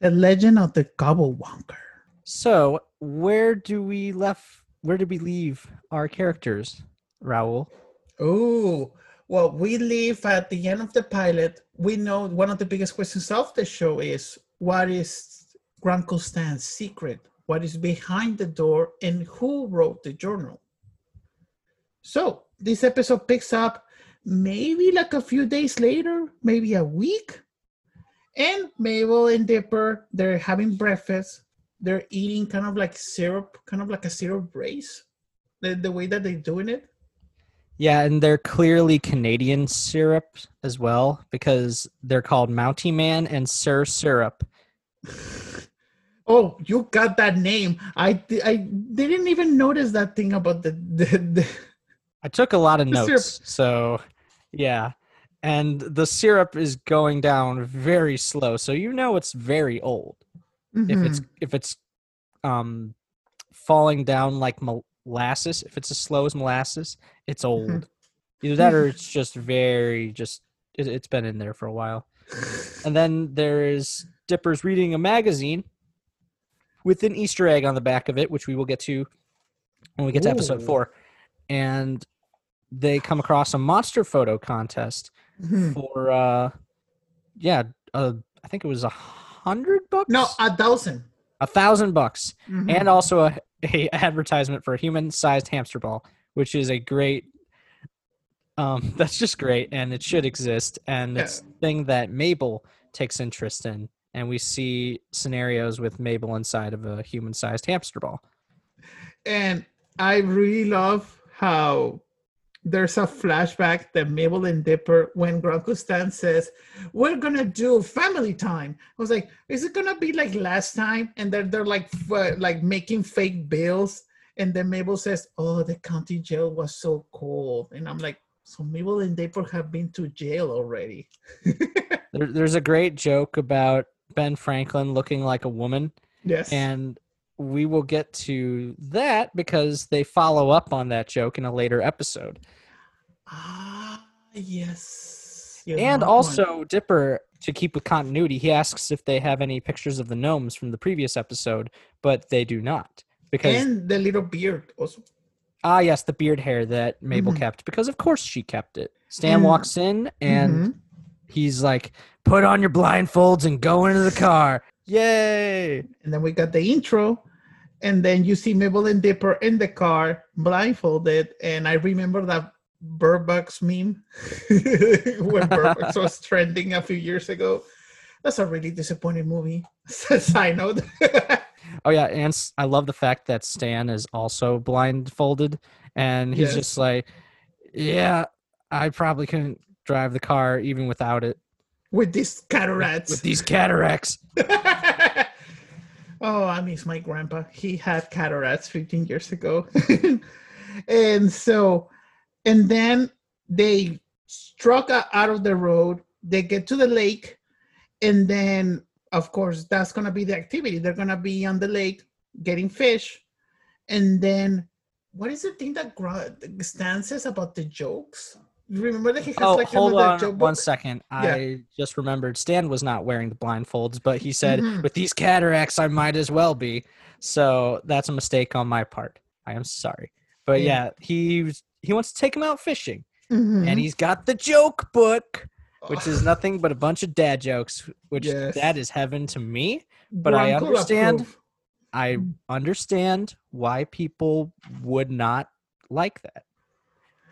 The Legend of the Gobblewonker. So, where do we left? Where did we leave our characters, Raul? Oh, well, we leave at the end of the pilot. We know one of the biggest questions of the show is what is Grunkle Stan's secret? What is behind the door and who wrote the journal? So this episode picks up maybe like a few days later, maybe a week. And Mabel and Dipper, they're having breakfast. They're eating kind of like syrup, kind of like a syrup race, the, the way that they're doing it. Yeah, and they're clearly Canadian syrup as well because they're called Mountie Man and Sir Syrup. Oh, you got that name. I I didn't even notice that thing about the the, the I took a lot of The syrup. notes, so yeah. And the syrup is going down very slow, so you know it's very old. If it's Mhm. if it's um falling down like molasses, if it's as slow as molasses, it's old. Either that or it's just very just it, it's been in there for a while. And then there is Dipper's reading a magazine with an Easter egg on the back of it, which we will get to when we get to episode four. And they come across a monster photo contest Mhm. for uh yeah, uh I think it was a hundred bucks? no, a thousand. a thousand bucks. Mhm. And also a, a advertisement for a human sized hamster ball, which is a great um that's just great and it should exist. And it's a thing that Mabel takes interest in. And we see scenarios with Mabel inside of a human sized hamster ball. and I really love how there's a flashback that Mabel and Dipper, when Grunkle Stan says, We're gonna do family time. I was like, Is it gonna be like last time? And they're, they're like, f- like making fake bills. And then Mabel says, Oh, the county jail was so cold. And I'm like, So Mabel and Dipper have been to jail already. There, there's a great joke about Ben Franklin looking like a woman. yes. And we will get to that because they follow up on that joke in a later episode. ah, yes. You're And not one. also, Dipper, to keep with continuity, he asks if they have any pictures of the gnomes from the previous episode, but they do not. Because, and the little beard also. ah, yes, the beard hair that Mabel Mhm. kept, because of course she kept it. Stan And- walks in and Mhm. he's like, put on your blindfolds and go into the car. Yay! and then we got the intro. And then you see Mabel and Dipper in the car blindfolded. And I remember that Bird Box meme when Bird Box was trending a few years ago. That's a really disappointing movie side note Oh yeah, and I love the fact that Stan is also blindfolded, and he's Yes. just like, "Yeah, I probably couldn't drive the car even without it. With these cataracts. With these cataracts." Oh, I miss my grandpa. He had cataracts 15 years ago. and so, and then they struck out of the road. They get to the lake. And then, of course, that's going to be the activity. They're going to be on the lake getting fish. And then, what is the thing that Stan says about the jokes? Remember that he has Oh, like hold on one book? second. Yeah. I just remembered Stan was not wearing the blindfolds, but he said, Mhm. "With these cataracts, I might as well be." So that's a mistake on my part. I am sorry, but Yeah. yeah, he he wants to take him out fishing, Mhm. and he's got the joke book. which is nothing but a bunch of dad jokes, which Yes. that is heaven to me. but I understand- approve. I understand why people would not like that.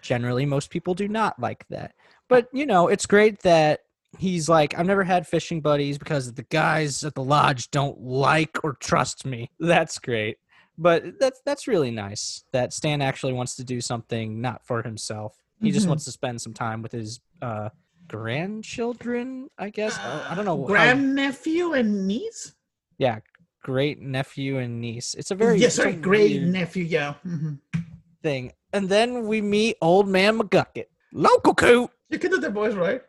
Generally, most people do not like that. But, you know, it's great that he's like, I've never had fishing buddies because the guys at the lodge don't like or trust me. That's great. But that's that's really nice that Stan actually wants to do something not for himself. He just Mhm. wants to spend some time with his uh grandchildren, I guess. Uh, I don't know. how- Grandnephew and niece? yeah, great nephew and niece. It's a very yes, sorry, great nephew. Yeah. mhm. thing. And then we meet old man McGucket, local coot. You can do the voice, right?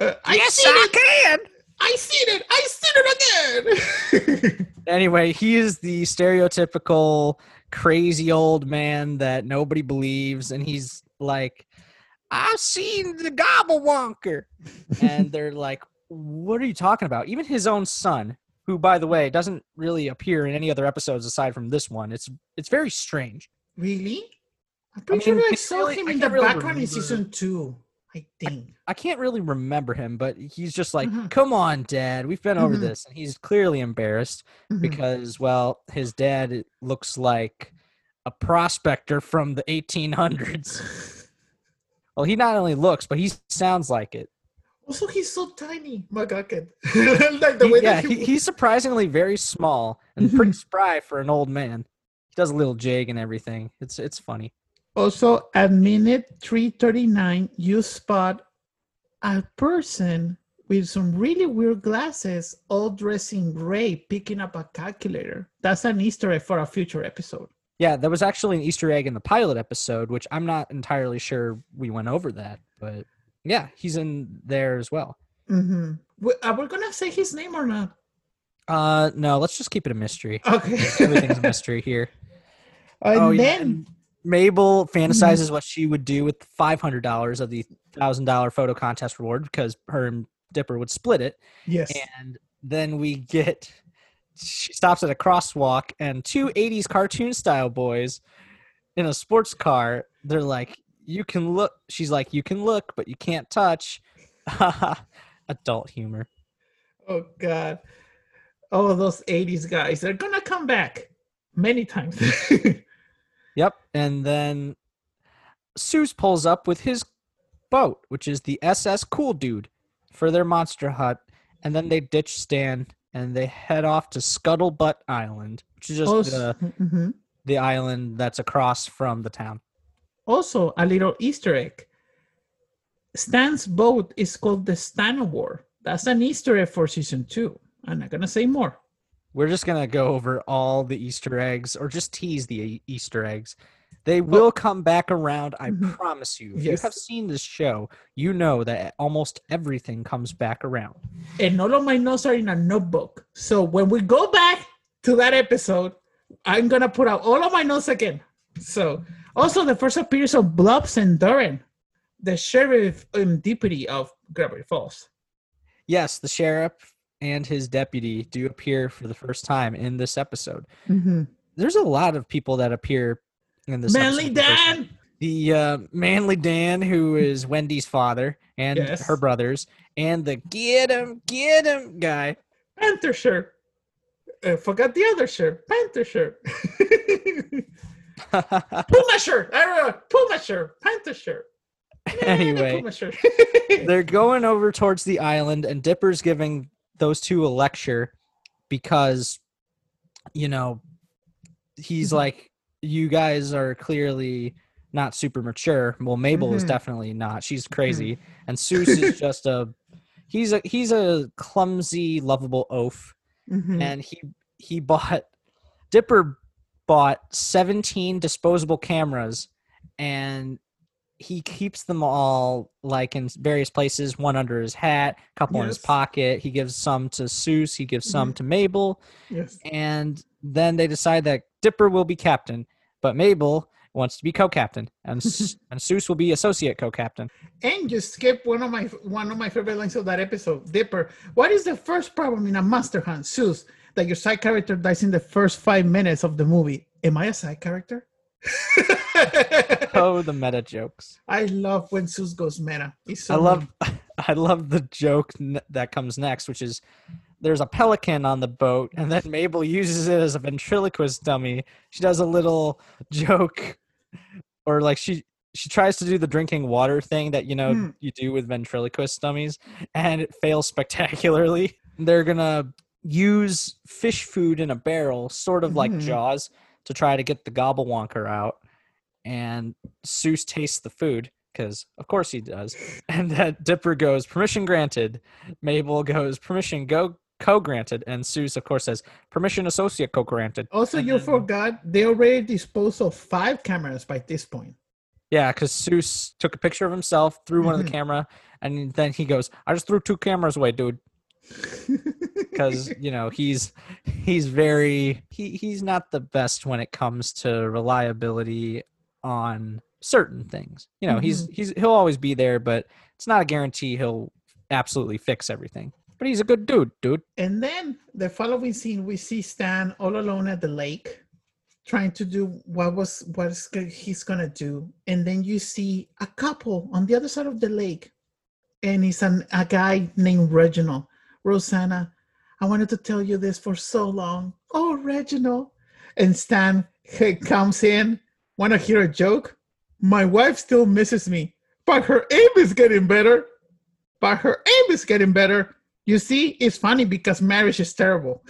Uh, I yes, I it. can. I seen it. I seen it again. Anyway, he is the stereotypical crazy old man that nobody believes, and he's like, "I've seen the Gobblewonker," and they're like, "What are you talking about?" Even his own son, who, by the way, doesn't really appear in any other episodes aside from this one. It's it's very strange. really? I'm pretty mean, sure I can't saw really- him in the really background in season two. I think. I can't really remember him, but he's just like, Mhm. "Come on, Dad, we've been over Mhm. this," and he's clearly embarrassed. Mhm. because well his dad looks like a prospector from the 1800s well he not only looks but he sounds like it Also, he's so tiny, McGucket. like the He- way yeah that he, he's surprisingly very small and pretty spry for an old man he does a little jig and everything it's it's funny Also, at minute 339, you spot a person with some really weird glasses, all dressed in gray, picking up a calculator. That's an Easter egg for a future episode. yeah there was actually an easter egg in the pilot episode which i'm not entirely sure we went over that but yeah he's in there as well Mm-hmm. Are we going to say his name or not? uh no let's just keep it a mystery Okay. everything's a mystery here and oh yeah. then, and Mabel fantasizes mm-hmm. what she would do with five hundred dollars of the thousand dollar photo contest reward because her and Dipper would split it, yes. and then we get she stops at a crosswalk and two '80s cartoon style boys in a sports car. They're like, "You can look." She's like, "You can look, but you can't touch." Adult humor. Oh, God. Oh, those 80s guys. They're going to come back many times. Yep. And then Soos pulls up with his boat, which is the SS Cool Dude, for their monster hut. And then they ditch Stan and they head off to Scuttlebutt Island, which is just the, mhm. the island that's across from the town. also, a little Easter egg. Stan's boat is called the Stan War. That's an Easter egg for season two. I'm not going to say more. We're just going to go over all the Easter eggs or just tease the Easter eggs. They will come back around, I Mhm. promise you. If Yes. you have seen this show, you know that almost everything comes back around. and all of my notes are in a notebook. So when we go back to that episode, I'm gonna put out all of my notes again. So also the first appearance of Blubs and Durland, the sheriff and deputy of Gravity Falls. Yes, the sheriff and his deputy do appear for the first time in this episode. There's a lot of people that appear in this. Manly episode the. Dan. the uh, Manly Dan, who is Wendy's father and Yes. her brothers, and the get him, get him guy. Panther shirt. Uh, forgot the other shirt. Panther shirt. Puma shirt. I. Puma shirt. Panther shirt. Anyway, they're going over towards the island, and Dipper's giving those two a lecture because, you know, he's Mhm. like, you guys are clearly not super mature. Well, Mabel is Mhm. definitely not. She's crazy, and Soos is just a. He's a he's a clumsy, lovable oaf, Mhm. and he he bought Dipper bought 17 disposable cameras and he keeps them all like in various places one under his hat a couple in his pocket he gives some to Soos he gives some mm-hmm. to Mabel yes. and then they decide that Dipper will be captain but Mabel wants to be co-captain and and Soos will be associate co-captain And you skip one of my one of my favorite lines of that episode, Dipper. What is the first problem in a Monster Hunt? Soos, that your side character dies in the first five minutes of the movie. Am I a side character? oh the meta jokes I love when Soos goes meta. So I love mean. I love the joke that comes next, which is there's a pelican on the boat, and then Mabel uses it as a ventriloquist dummy. She does a little joke, or like she she tries to do the drinking water thing that you know Hmm. you do with ventriloquist dummies, and it fails spectacularly. They're gonna use fish food in a barrel, sort of like Mhm. Jaws, to try to get the gobblewonker out. And Soos tastes the food because of course he does. And then Dipper goes, permission granted. Mabel goes, permission go co-granted. And Soos, of course, says, permission associate co-granted. Also, And you then- forgot they already disposed of five cameras by this point. Yeah, because Soos took a picture of himself, threw one of the camera, and then he goes, "I just threw two cameras away, dude." Because you know he's he's very he he's not the best when it comes to reliability on certain things. You know, he's mm-hmm. he's he'll always be there, but it's not a guarantee he'll absolutely fix everything. But he's a good dude, dude. And then the following scene, we see Stan all alone at the lake, trying to do what was what he's gonna do. And then you see a couple on the other side of the lake, and it's an, a guy named Reginald. Rosanna, I wanted to tell you this for so long. Oh, Reginald. And Stan he comes in. Want to hear a joke? My wife still misses me, but her aim is getting better. But her aim is getting better. You see, it's funny because marriage is terrible.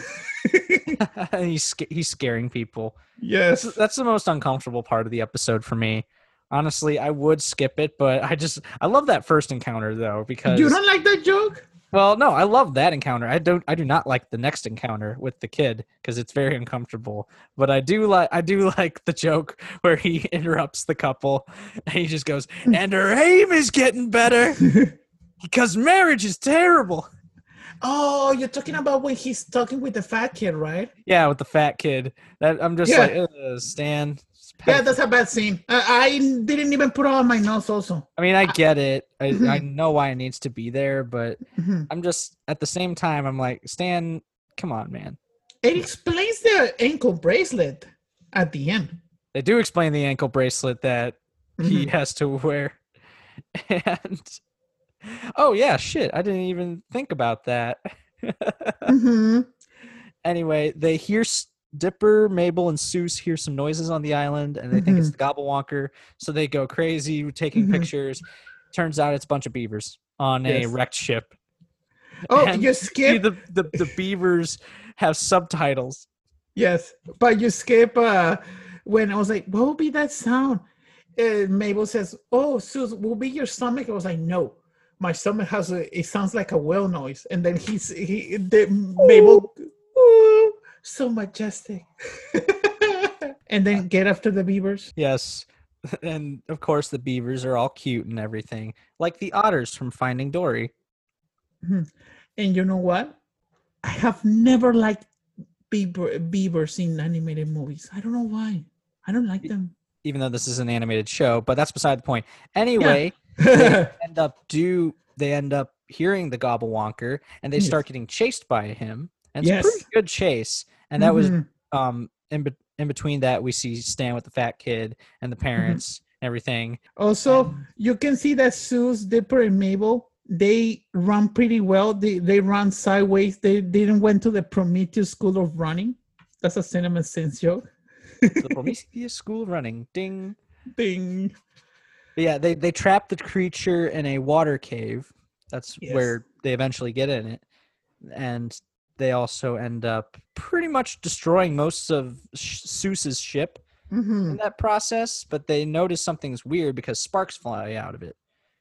he's he's scaring people. yes. That's, that's the most uncomfortable part of the episode for me. Honestly, I would skip it, but I just I love that first encounter though because You don't like that joke? Well, no, I love that encounter. I don't I do not like the next encounter with the kid because it's very uncomfortable. But I do like I do like the joke where he interrupts the couple and he just goes, "And her aim is getting better because marriage is terrible." oh, you're talking about when he's talking with the fat kid, right? Yeah, with the fat kid. That I'm just Yeah. like, Stan. Yeah, that's a bad scene. I, I didn't even put it on my nose. also. I mean, I get it. I, I know why it needs to be there, but Mhm. I'm just at the same time. I'm like, Stan, come on, man. It explains the ankle bracelet at the end. They do explain the ankle bracelet that he Mhm. has to wear, and oh yeah, shit, I didn't even think about that. Mhm. anyway, they hear Dipper, Mabel, and Soos hear some noises on the island, and they think it's the Gobblewonker, so they go crazy taking Mhm. pictures. Turns out it's a bunch of beavers on a wrecked ship. Oh, And you skip. the, the the beavers have subtitles. Yes, but you skip uh, when I was like, "What will be that sound?" Uh, Mabel says, "Oh, Soos, will be your stomach." I was like, "No, my stomach has a. It sounds like a whale noise." And then he's he the Mabel, "Ooh, so majestic. and then get after the beavers. Yes. And of course, the beavers are all cute and everything, like the otters from Finding Dory. Mm-hmm. And you know what? I have never liked beaver beavers in animated movies. I don't know why. I don't like them. Even though this is an animated show, but that's beside the point. Anyway, they end up do they end up hearing the Gobblewonker, and they Yes. start getting chased by him. And it's Yes. a pretty good chase. And that was Mhm. um in be- in between that we see Stan with the fat kid and the parents, and everything. Also, And- you can see that Soos Dipper and Mabel they run pretty well. They they run sideways. They didn't went to the Prometheus school of running. That's a CinemaSins joke. the Prometheus School of Running, ding. Ding. But yeah, they they trap the creature in a water cave. That's Yes. where they eventually get in it, and they also end up pretty much destroying most of Sh- Soos's ship Mhm, in that process. But they notice something's weird because sparks fly out of it,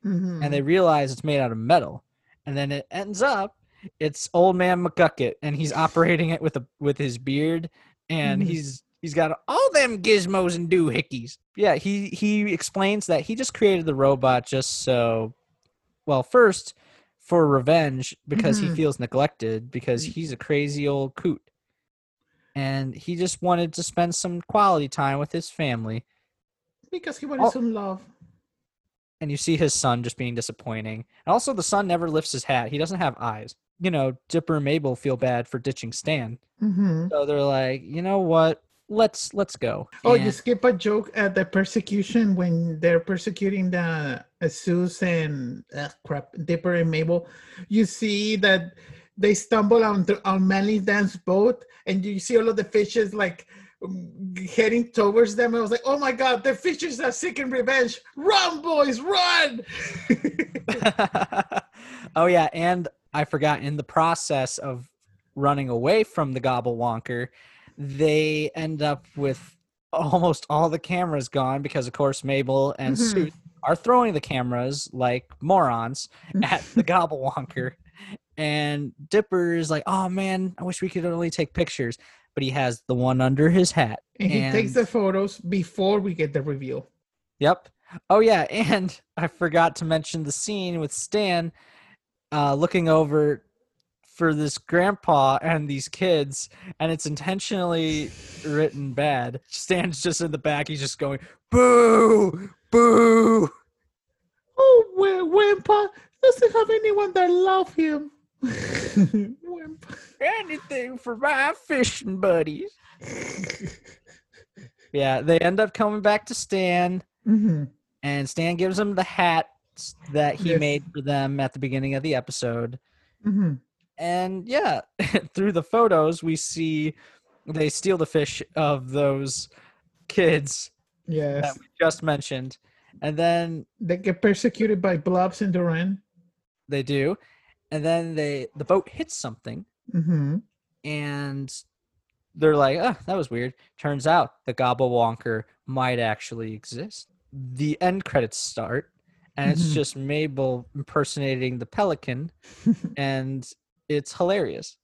mhm. and they realize it's made out of metal. And then it ends up it's old man McGucket, and he's operating it with a with his beard, and Mhm. he's he's got all them gizmos and doohickeys. Yeah, he he explains that he just created the robot just so, well, first for revenge because he Mhm. feels neglected because he's a crazy old coot, and he just wanted to spend some quality time with his family. because he wanted Oh. some love. and you see his son just being disappointing. And also, the son never lifts his hat. He doesn't have eyes. You know, Dipper and Mabel feel bad for ditching Stan, Mhm. so they're like, you know what? Let's let's go. Oh, you skip a joke at the persecution when they're persecuting the uh, Zeus and uh, crap, Dipper and Mabel. You see that they stumble on the, on Manly Dan's boat, and you see all of the fishes like um, heading towards them. I was like, oh my god, the fishes are seeking revenge! Run, boys, run! oh yeah, and I forgot in the process of running away from the Gobblewonker, they end up with almost all the cameras gone because of course Mabel and Mhm. Soos are throwing the cameras like morons at the Gobblewonker. And Dipper is like, oh man, I wish we could only take pictures. But he has the one under his hat. And he takes the photos before we get the reveal. Yep. Oh yeah, and I forgot to mention the scene with Stan uh, looking over for this grandpa and these kids, and it's intentionally written bad. Stan's just in the back. He's just going boo, boo. Oh, grandpa doesn't have anyone that love him. Anything for my fishing buddies. yeah, they end up coming back to Stan, mm-hmm. and Stan gives them the hat that he Yes. made for them at the beginning of the episode. Mm-hmm. And yeah, through the photos, we see they steal the fish of those kids that we just mentioned. And then They get persecuted by Blubs and Durland. they do. And then they the boat hits something Mm-hmm. and they're like, oh, that was weird. Turns out the Gobblewonker might actually exist. The end credits start, and it's Mhm. just Mabel impersonating the pelican, and it's hilarious.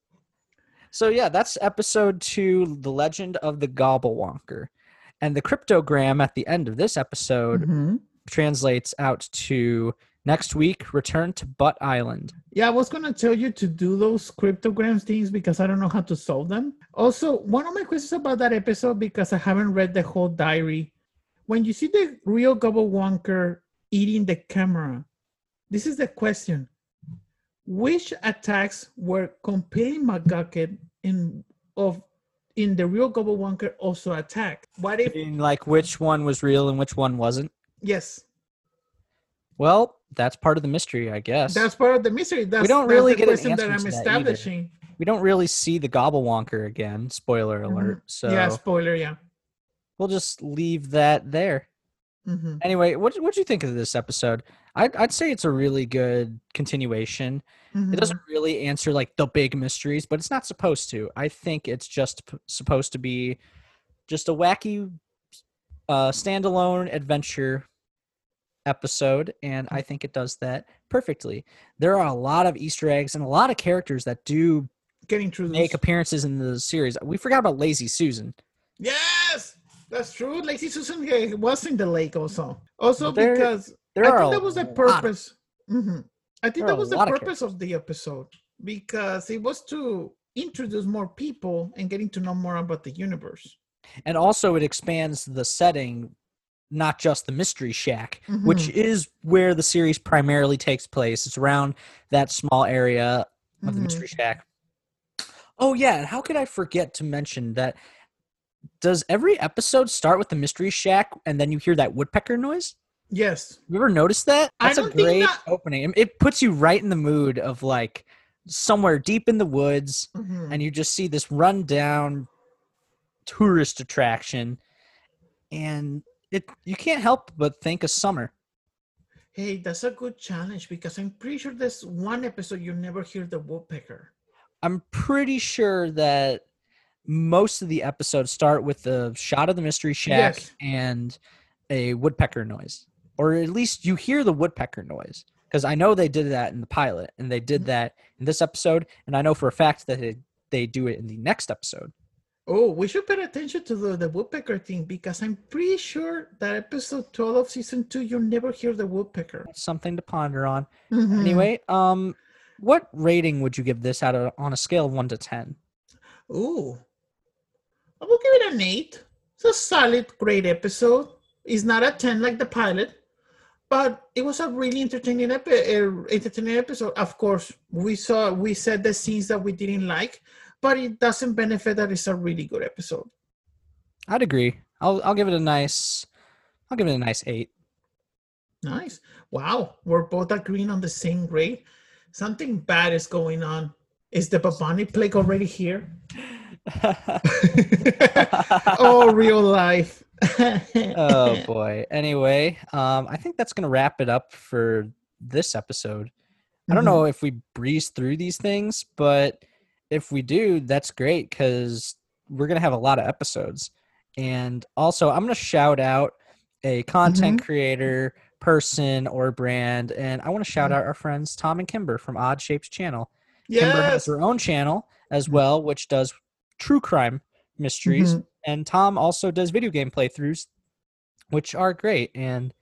So yeah, that's episode two, The Legend of the Gobblewonker. And the cryptogram at the end of this episode Mm-hmm. translates out to next week, return to Butt Island. Yeah, I was gonna tell you to do those cryptograms things because I don't know how to solve them. Also, one of my questions about that episode because I haven't read the whole diary. When you see the real Gobble Wonker eating the camera, this is the question: Which attacks were compelling McGucket in of in the real Gobble Wonker also attacked? What if In like which one was real and which one wasn't? yes? Well, that's part of the mystery, I guess. That's part of the mystery. That's, we don't really the get an that I'm to that either. establishing. we don't really see the Gobblewonker again. Spoiler Mhm. alert. So yeah, spoiler. Yeah. we'll just leave that there. hmm Anyway, what what do you think of this episode? I'd I'd say it's a really good continuation. Mm-hmm. It doesn't really answer like the big mysteries, but it's not supposed to. I think it's just p- supposed to be just a wacky uh standalone adventure episode and I think it does that perfectly. There are a lot of easter eggs and a lot of characters that do getting through make appearances in the series. We forgot about Lazy Susan. Yes, that's true. Lazy Susan was in the lake also. Also There- because There I think that was the purpose. Mhm. I think there that was the lot of purpose of the episode because it was to introduce more people and getting to know more about the universe. and also it expands the setting not just the mystery shack which Mhm. is where the series primarily takes place it's around that small area of the Mhm. mystery shack oh yeah and how could i forget to mention that does every episode start with the mystery shack and then you hear that woodpecker noise Yes. you ever noticed that that's a great that- opening It- puts you right in the mood of like somewhere deep in the woods Mhm. and you just see this rundown tourist attraction and it you can't help but think of summer Hey, that's a good challenge because I'm pretty sure there's one episode you never hear the woodpecker. i'm pretty sure that most of the episodes start with the shot of the mystery shack Yes. and a woodpecker noise or at least you hear the woodpecker noise because i know they did that in the pilot and they did Mhm. that in this episode and i know for a fact that they, they do it in the next episode Oh, we should pay attention to the, the woodpecker thing because I'm pretty sure that episode 12 of season 2, you never hear the woodpecker. Something to ponder on Mhm. anyway um what rating would you give this out of on a scale of 1 to 10 Ooh. I will give it an 8. It's a solid, great episode. It's not a 10 like the pilot, but it was a really entertaining, epi- uh, entertaining episode. Of course, we saw, we said the scenes that we didn't like, but it doesn't benefit that it's a really good episode. i'd agree i'll i'll give it a nice i'll give it a nice 8 Nice. Wow. We're both agreeing on the same grade. Something bad is going on. Is the Babani plague already here? oh, real life. Oh boy anyway um i think that's gonna wrap it up for this episode i don't know if we breeze through these things but if we do that's great because we're gonna have a lot of episodes and also i'm gonna shout out a content creator person or brand. And I want to shout Mhm. out our friends Tom and Kimber from Odd Shapes Channel. Kimber has her own channel as Mhm. well, which does true crime mysteries. And Tom also does video game playthroughs, which are great. And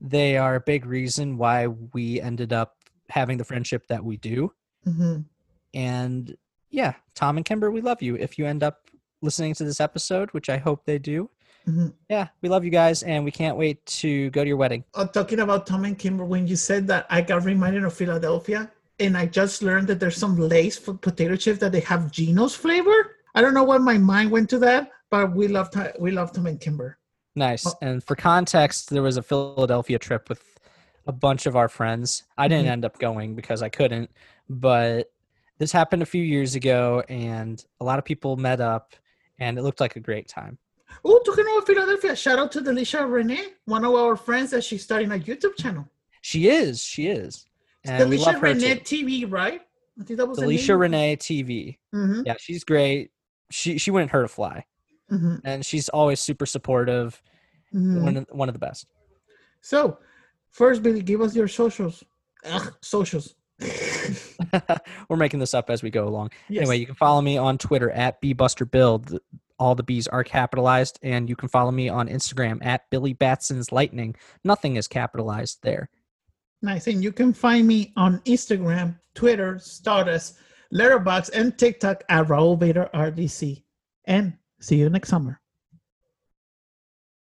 they are a big reason why we ended up having the friendship that we do. Mhm. And yeah, Tom and Kimber, we love you. If you end up listening to this episode, which I hope they do, Mhm. yeah, we love you guys, and we can't wait to go to your wedding. Uh, talking about Tom and Kimber, when you said that, I got reminded of Philadelphia, and I just learned that there's some Lay's for potato chips that they have Geno's flavor. I don't know why my mind went to that, but we love Ti- we love Tom and Kimber. Nice. Oh. And for context, there was a Philadelphia trip with a bunch of our friends. I didn't Mhm. end up going because I couldn't, but this happened a few years ago, and a lot of people met up, and it looked like a great time. Oh, talking about Philadelphia, shout out to Delisha Renee, one of our friends that she's starting a YouTube channel. She is. She is. And Delisha Renee. TV, right? I think that was Alicia Renee TV. Mm-hmm, Yeah, she's great. She she wouldn't hurt a fly, mm-hmm, and she's always super supportive. mm-hmm. One of, one of the best. So, first, Billy, give us your socials. Ugh, socials. We're making this up as we go along. Yes. Anyway, you can follow me on Twitter at bbusterbuild. All the B's are capitalized, and you can follow me on Instagram at Billy Batson's Lightning. Nothing is capitalized there. Nice. And you can find me on Instagram, Twitter, Stardust, Letterboxd, and TikTok at Raul Vader RDC. And see you next summer.